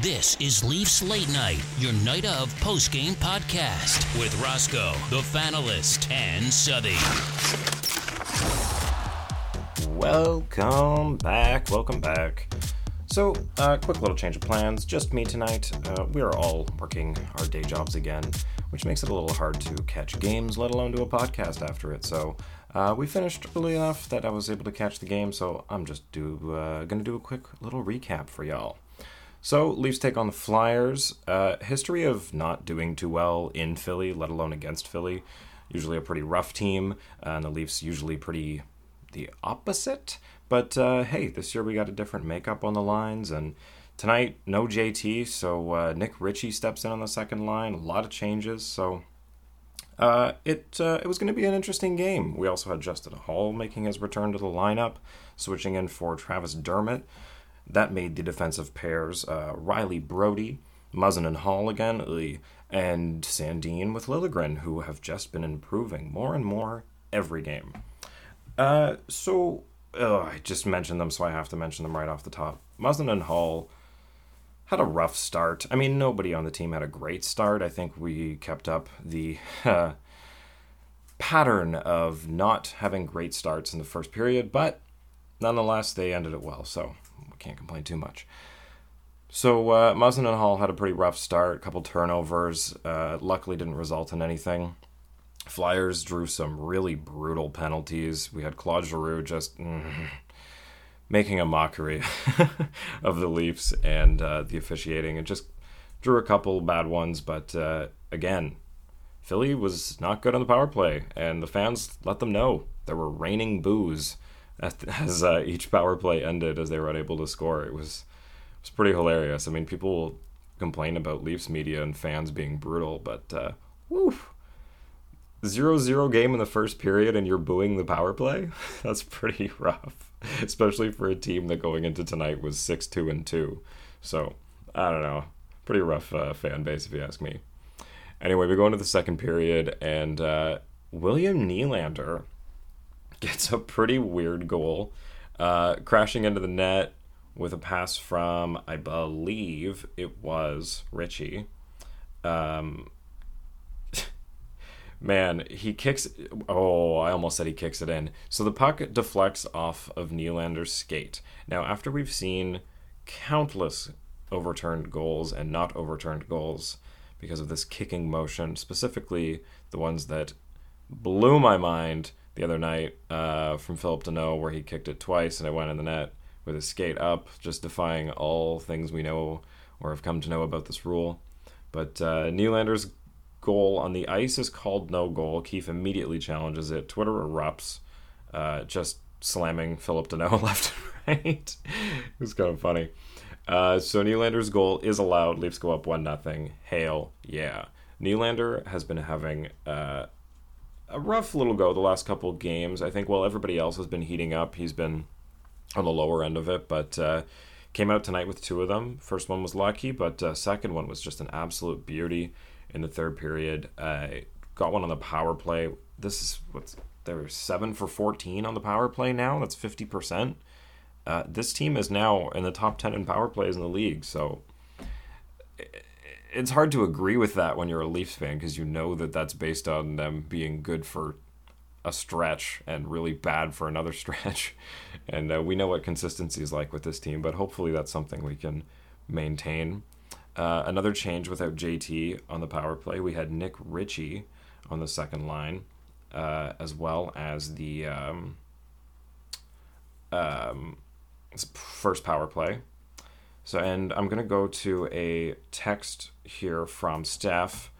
This is Leafs Late Night, your night of post-game podcast with Roscoe, the Fanalist, and Southey. Welcome back. Welcome back. So, uh, quick little change of plans. Just me tonight. Uh, we are all working our day jobs again, which makes it a little hard to catch games, let alone do a podcast after it. So, uh, we finished early enough that I was able to catch the game. So, I'm just do uh, gonna do a quick little recap for y'all. So, Leafs take on the Flyers. Uh, history of not doing too well in Philly, let alone against Philly. Usually a pretty rough team, uh, and the Leafs usually pretty the opposite. But uh, hey, this year we got a different makeup on the lines, and tonight no JT, so uh, Nick Ritchie steps in on the second line. A lot of changes, so uh, it uh, it was going to be an interesting game. We also had Justin Holl making his return to the lineup, switching in for Travis Dermott. That made the defensive pairs uh, Rielly Brodie, Muzzin and Holl again, and Sandin with Liljegren, who have just been improving more and more every game. Uh, so I just mentioned them, so I have to mention them right off the top. Muzzin and Holl had a rough start. I mean, nobody on the team had a great start. I think we kept up the uh, pattern of not having great starts in the first period, but nonetheless, they ended it well, so can't complain too much. So uh, and Holl had a pretty rough start, a couple turnovers. Uh, luckily, didn't result in anything. Flyers drew some really brutal penalties. We had Claude Giroux just mm, making a mockery of the Leafs and uh, the officiating, and just drew a couple bad ones. But uh, again, Philly was not good on the power play, and the fans let them know there were raining boos as uh, each power play ended as they were unable to score. It was it was pretty hilarious. I mean, people complain about Leafs media and fans being brutal, but uh, woof zero zero game in the first period and you're booing the power play that's pretty rough especially for a team that going into tonight was 6-2 and 2 so i don't know pretty rough uh, fan base if you ask me anyway we go into the second period and uh, william Nylander gets a pretty weird goal uh, crashing into the net with a pass from i believe it was ritchie um, man, he kicks. Oh, I almost said he kicks it in. So the puck deflects off of Nylander's skate. Now, after we've seen countless overturned goals and not overturned goals because of this kicking motion, specifically the ones that blew my mind the other night uh, from Phillip Danault, where he kicked it twice and it went in the net with his skate up, just defying all things we know or have come to know about this rule. But uh, Nylander's goal on the ice is called no goal. Keefe immediately challenges it. Twitter erupts, uh, just slamming Phillip Danault left and right. it was kind of funny. Uh, so Nylander's goal is allowed. Leafs go up one nothing. Hail, yeah. Nylander has been having uh, a rough little go the last couple games. I think while everybody else has been heating up, he's been on the lower end of it. But uh, came out tonight with two of them. First one was lucky, but uh, second one was just an absolute beauty in the third period. Uh, got one on the power play. This is what's they're seven for 14 on the power play now. That's 50%. Uh, this team is now in the top 10 in power plays in the league. So it's hard to agree with that when you're a Leafs fan because you know that that's based on them being good for a stretch and really bad for another stretch. And uh, we know what consistency is like with this team, but hopefully that's something we can maintain. Uh, another change without JT on the power play. We had Nick Ritchie on the second line, uh, as well as the um, um, first power play. So, and I'm going to go to a text here from Steph.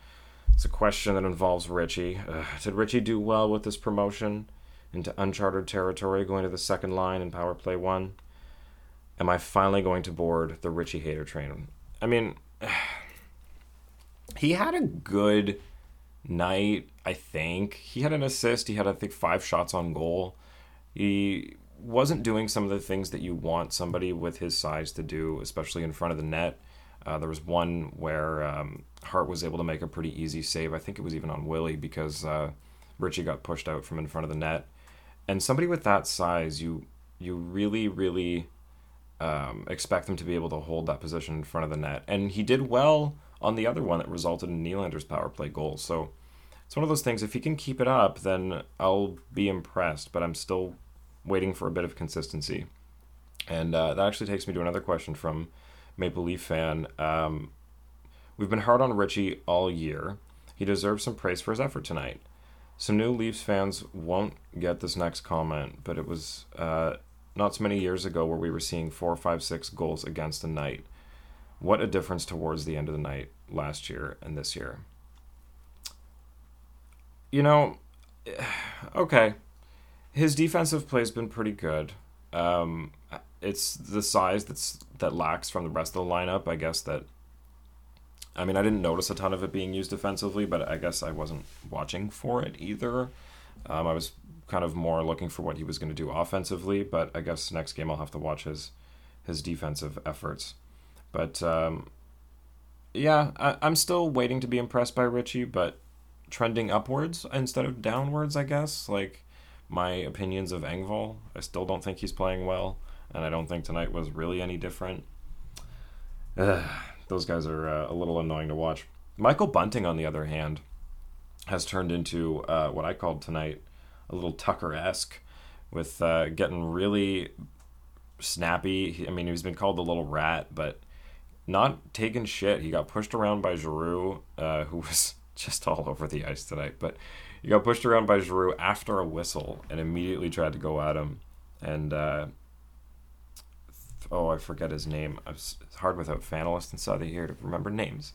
It's a question that involves Ritchie. Uh, did Ritchie do well with this promotion into uncharted territory, going to the second line in power play one? Am I finally going to board the Ritchie hater train? I mean, he had a good night, I think. He had an assist. He had, I think, five shots on goal. He wasn't doing some of the things that you want somebody with his size to do, especially in front of the net. Uh, there was one where um, Hart was able to make a pretty easy save. I think it was even on Willie because uh, Ritchie got pushed out from in front of the net. And somebody with that size, you you really, really um, expect them to be able to hold that position in front of the net. And he did well on the other one that resulted in Nylander's power play goal. So it's one of those things. If he can keep it up, then I'll be impressed. But I'm still waiting for a bit of consistency. And uh, that actually takes me to another question from Maple Leaf fan. Um, we've been hard on Ritchie all year. He deserves some praise for his effort tonight. Some new Leafs fans won't get this next comment, but it was uh, not so many years ago where we were seeing four, five, six goals against a night. What a difference towards the end of the night last year and this year. You know, okay, his defensive play has been pretty good. Um, it's the size that's that lacks from the rest of the lineup. I guess that. I mean, I didn't notice a ton of it being used defensively, but I guess I wasn't watching for it either. Um, I was kind of more looking for what he was going to do offensively, but I guess next game I'll have to watch his his defensive efforts. But um, yeah, I, I'm still waiting to be impressed by Ritchie, but trending upwards instead of downwards, I guess. Like my opinions of Engvall, I still don't think he's playing well, and I don't think tonight was really any different. Ugh, those guys are uh, a little annoying to watch. Michael Bunting, on the other hand, has turned into uh, what I called tonight a little Tucker esque, with uh, getting really snappy. I mean, he's been called the little rat, but not taking shit. He got pushed around by Giroux, uh, who was just all over the ice tonight. But he got pushed around by Giroux after a whistle and immediately tried to go at him. And uh, oh, I forget his name. It's hard without Fanalist and Southey here to remember names.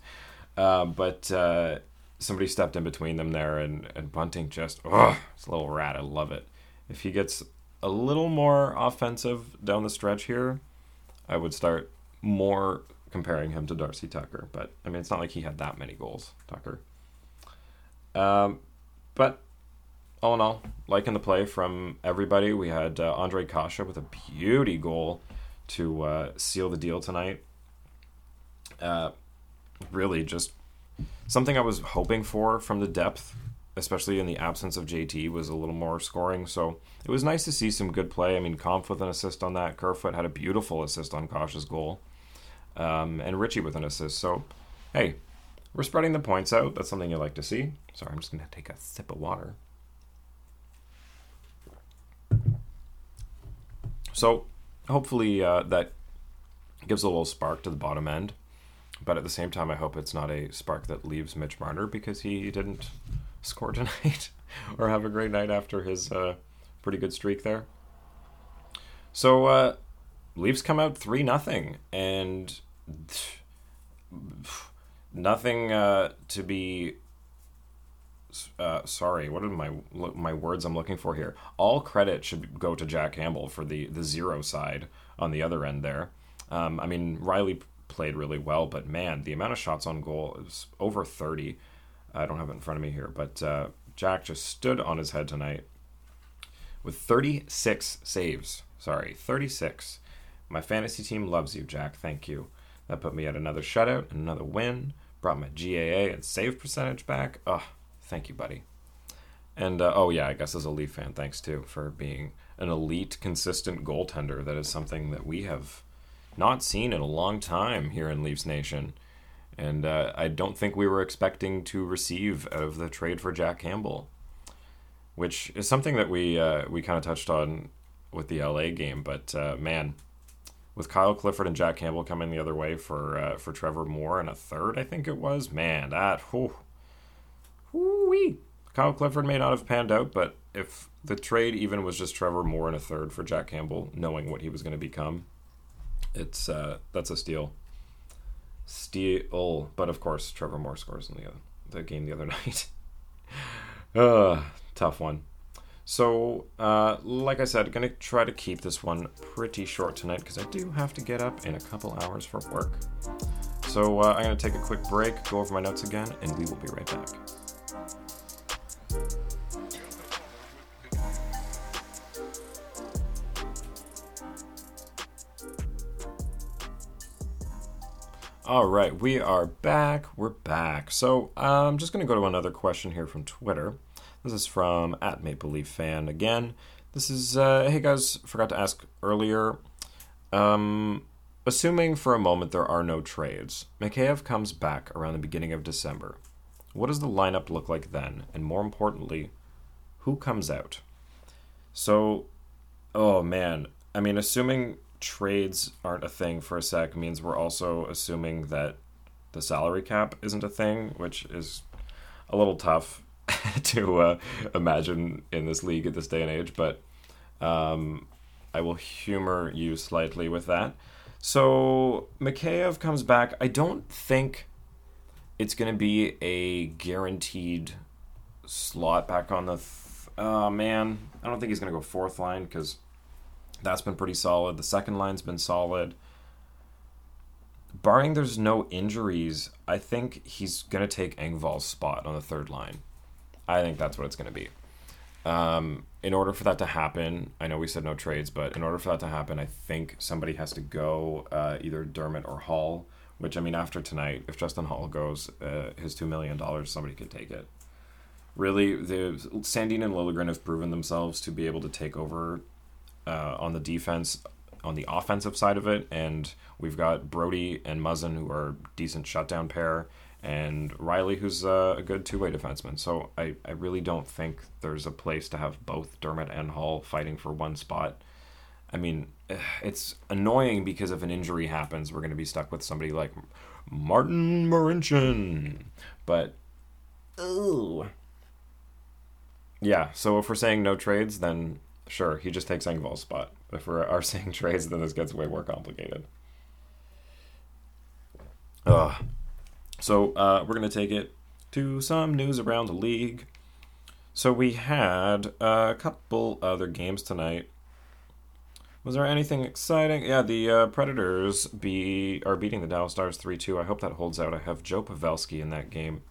Uh, but uh, somebody stepped in between them there, and, and Bunting just, oh, it's a little rat. I love it. If he gets a little more offensive down the stretch here, I would start more comparing him to Darcy Tucker. But I mean, it's not like he had that many goals, Tucker. Um, but all in all, liking the play from everybody. We had uh, Ondrej Kase with a beauty goal to uh, seal the deal tonight. Uh, really, just something I was hoping for from the depth, especially in the absence of JT, was a little more scoring. So it was nice to see some good play. I mean, Kampf with an assist on that. Kerfoot had a beautiful assist on Kase's goal. Um, and Ritchie with an assist. So, hey, we're spreading the points out. That's something you like to see. Sorry, I'm just going to take a sip of water. So, hopefully, uh, that gives a little spark to the bottom end. But at the same time, I hope it's not a spark that leaves Mitch Marner because he didn't score tonight or have a great night after his uh, pretty good streak there. So, uh, Leafs come out 3 nothing and nothing uh, to be uh, sorry, what are my my words I'm looking for here? All credit should go to Jack Campbell for the the zero side on the other end there. Um, I mean, Rielly played really well, but man, the amount of shots on goal is over 30. I don't have it in front of me here, but uh, Jack just stood on his head tonight with 36 saves. Sorry, 36. My fantasy team loves you, Jack. Thank you. That put me at another shutout, and another win, brought my GAA and save percentage back. Oh, thank you, buddy. And uh, oh yeah, I guess as a Leaf fan, thanks too for being an elite, consistent goaltender. That is something that we have not seen in a long time here in Leafs Nation. And uh, I don't think we were expecting to receive out of the trade for Jack Campbell, which is something that we uh, we kind of touched on with the LA game. But uh, man, with Kyle Clifford and Jack Campbell coming the other way for uh, for Trevor Moore and a third, I think it was. Man, that whoo, whoo Kyle Clifford may not have panned out, but if the trade even was just Trevor Moore and a third for Jack Campbell, knowing what he was going to become, it's uh, that's a steal. Steal, but of course Trevor Moore scores in the the game the other night. uh, tough one. So, uh, like I said, gonna try to keep this one pretty short tonight because I do have to get up in a couple hours for work. So, uh, I'm gonna take a quick break, go over my notes again, and we will be right back. All right, we are back. We're back. So, I'm just to go to another question here from Twitter. This is from at Maple Leaf Fan again. This is, uh, hey guys, forgot to ask earlier. Um, assuming for a moment there are no trades, Mikheyev comes back around the beginning of December. What does the lineup look like then? And more importantly, who comes out? So, oh man, I mean, assuming trades aren't a thing for a sec means we're also assuming that the salary cap isn't a thing, which is a little tough to uh, imagine in this league at this day and age. But um, I will humor you slightly with that. So Mikheyev comes back. I don't think it's going to be a guaranteed slot back on the. Th- oh man, I don't think he's going to go fourth line because that's been pretty solid. The second line's been solid. Barring there's no injuries, I think he's going to take Engvall's spot on the third line. I think that's what it's going to be. Um, in order for that to happen, I know we said no trades, but in order for that to happen, I think somebody has to go, uh, either Dermott or Holl. Which I mean, after tonight, if Justin Holl goes, uh, his two million dollars, somebody could take it. Really, the Sandin and Liljegren have proven themselves to be able to take over uh, on the defense, on the offensive side of it, and we've got Brodie and Muzzin who are decent shutdown pair, and Rielly, who's a good two way defenseman. So I, I really don't think there's a place to have both Dermott and Holl fighting for one spot. I mean, eh, it's annoying because if an injury happens, we're going to be stuck with somebody like Martin Marincin. But, ooh. Yeah, so if we're saying no trades, then sure, he just takes Engvall's spot. But If we are saying trades, then this gets way more complicated. Ugh. So uh, we're going to take it to some news around the league. So we had a couple other games tonight. Was there anything exciting? Yeah, the uh, Predators be are beating the Dallas Stars three two. I hope that holds out. I have Joe Pavelski in that game,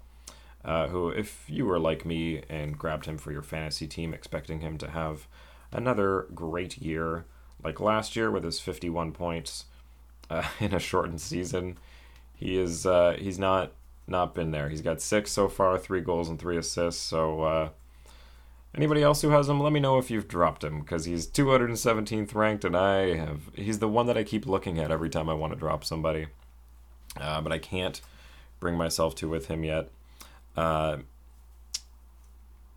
uh, who, if you were like me and grabbed him for your fantasy team, expecting him to have another great year like last year with his 51 points uh, in a shortened season. He is uh, he's not not been there. He's got six so far, three goals and three assists. So uh, anybody else who has him, let me know if you've dropped him because he's 217th ranked, and I have he's the one that I keep looking at every time I want to drop somebody, uh, but I can't bring myself to with him yet. Uh,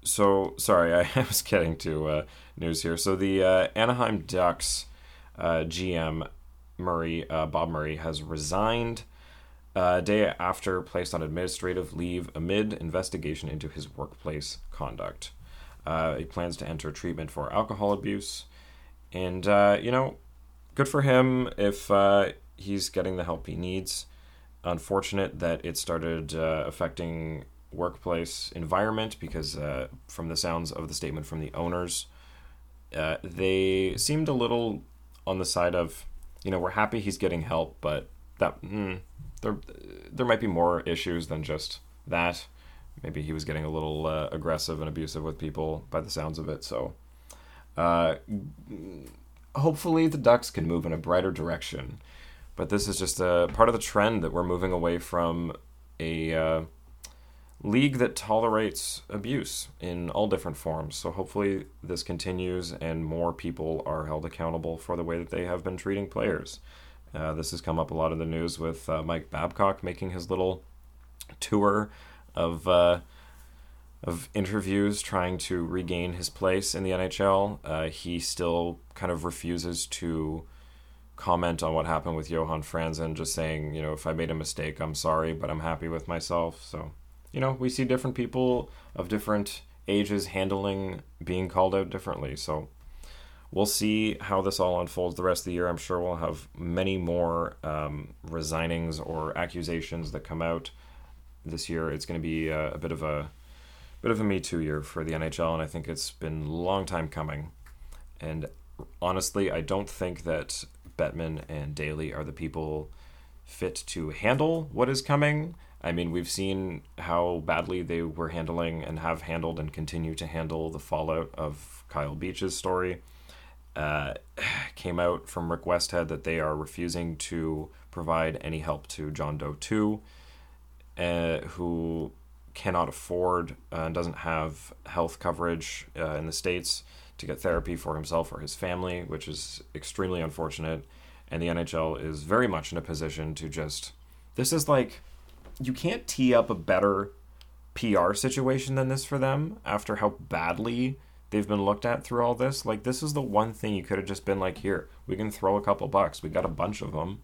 so sorry, I, was getting to uh, news here. So the uh, Anaheim Ducks uh, GM Murray Bob Murray has resigned a day after placed on administrative leave amid investigation into his workplace conduct. Uh, he plans to enter treatment for alcohol abuse, and you know, good for him if he's getting the help he needs. Unfortunate that it started affecting workplace environment because, uh, from the sounds of the statement from the owners, uh, they seemed a little on the side of, you know, we're happy he's getting help, but that mm, there there might be more issues than just that. Maybe he was getting a little uh, aggressive and abusive with people by the sounds of it. So, uh, hopefully, the Ducks can move in a brighter direction. But this is just a part of the trend that we're moving away from a uh, league that tolerates abuse in all different forms. So hopefully this continues and more people are held accountable for the way that they have been treating players. Uh, this has come up a lot in the news with uh, Mike Babcock making his little tour of uh, of interviews trying to regain his place in the NHL. Uh, he still kind of refuses to comment on what happened with Johan Franzen, just saying, you know, if I made a mistake, I'm sorry, but I'm happy with myself. So you know, we see different people of different ages handling being called out differently. So we'll see how this all unfolds the rest of the year. I'm sure we'll have many more um, resignings or accusations that come out this year. It's going to be a, a, bit of a bit of a Me Too year for the NHL, and I think it's been a long time coming. And honestly, I don't think that Bettman and Daly are the people fit to handle what is coming. I mean, we've seen how badly they were handling and have handled and continue to handle the fallout of Kyle Beach's story. Uh, came out from Rick Westhead that they are refusing to provide any help to John Doe 2, uh, who cannot afford uh, and doesn't have health coverage uh, in the States to get therapy for himself or his family, which is extremely unfortunate. and the NHL is very much in a position to just. This is like. You can't tee up a better PR situation than this for them after how badly they've been looked at through all this. Like, this is the one thing you could have just been like, here, we can throw a couple bucks. We got a bunch of them.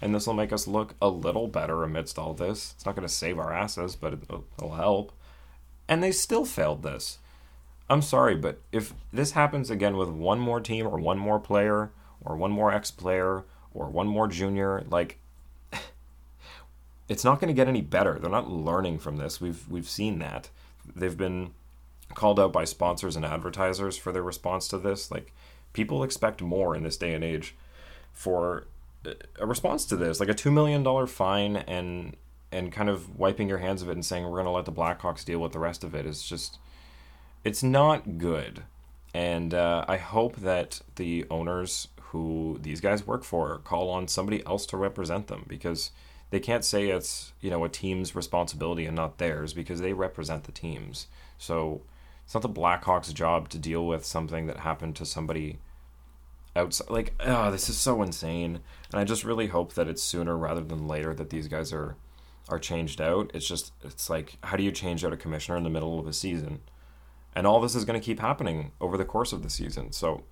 And this will make us look a little better amidst all this. It's not going to save our asses, but it'll, help. And they still failed this. I'm sorry, but if this happens again with one more team or one more player or one more ex player or one more junior, like it's not going to get any better. They're not learning from this. We've we've seen that. They've been called out by sponsors and advertisers for their response to this. Like people expect more in this day and age for a response to this, like a two million dollar fine and and kind of wiping your hands of it and saying we're going to let the Blackhawks deal with the rest of it is just it's not good. And uh, I hope that the owners who these guys work for call on somebody else to represent them because they can't say it's you know a team's responsibility and not theirs because they represent the teams. So it's not the Blackhawks' job to deal with something that happened to somebody outside. Like, oh, this is so insane. And I just really hope that it's sooner rather than later that these guys are are changed out. It's just it's like how do you change out a commissioner in the middle of a season? And all this is going to keep happening over the course of the season. So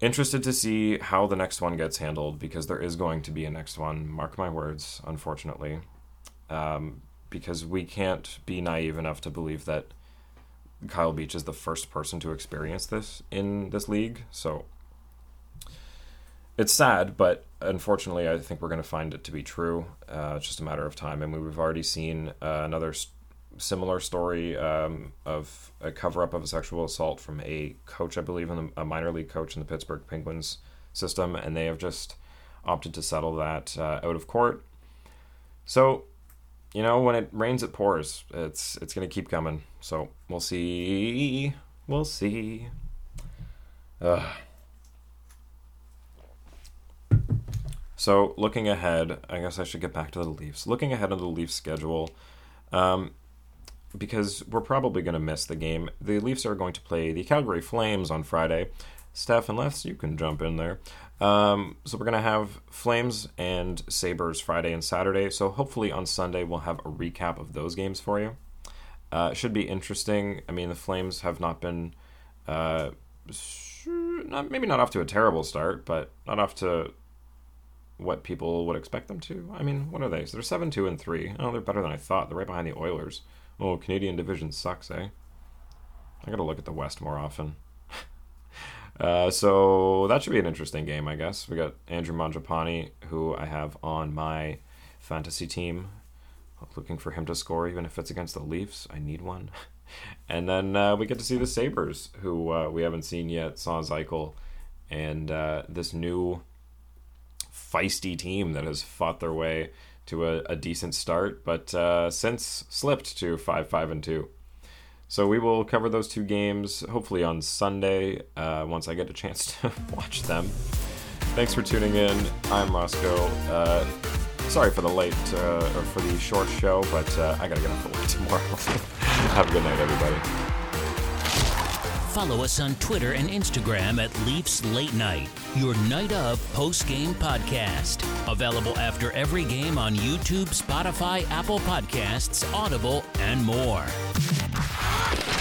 interested to see how the next one gets handled because there is going to be a next one. Mark my words, unfortunately. Um, because we can't be naive enough to believe that Kyle Beach is the first person to experience this in this league. So it's sad, but unfortunately, I think we're going to find it to be true. Uh, it's just a matter of time. And we've already seen uh, another st- similar story um, of a cover up of a sexual assault from a coach, I believe, in the, a minor league coach in the Pittsburgh Penguins system, and they have just opted to settle that uh, out of court. So you know, when it rains, it pours. It's it's gonna keep coming. So we'll see. We'll see. Ugh. So looking ahead, I guess I should get back to the Leafs. Looking ahead on the Leafs schedule, um, because we're probably going to miss the game. The Leafs are going to play the Calgary Flames on Friday. Steph, unless you can jump in there. Um, so we're gonna have Flames and Sabres Friday and Saturday. So hopefully on Sunday we'll have a recap of those games for you. Uh, should be interesting. I mean, the Flames have not been, uh, not, maybe not off to a terrible start, but not off to what people would expect them to. I mean, what are they? So they're seven, two, and three. Oh, they're better than I thought. They're right behind the Oilers. Oh, Canadian division sucks, eh? I gotta look at the West more often. Uh, so that should be an interesting game, I guess. We got Andrew Mangiapane, who I have on my fantasy team. Looking for him to score, even if it's against the Leafs. I need one. And then uh, we get to see the Sabres, who uh, we haven't seen yet. Saw Eichel, and uh, this new feisty team that has fought their way to a, a decent start, but uh, since slipped to five, five, and two. So we will cover those two games hopefully on Sunday uh, once I get a chance to watch them. Thanks for tuning in. I'm Roscoe. Uh, sorry for the late uh, or for the short show, but uh, I gotta get up for work tomorrow. Have a good night, everybody. Follow us on Twitter and Instagram at Leafs Late Night, your night of post game podcast. Available after every game on YouTube, Spotify, Apple Podcasts, Audible, and more. Ah!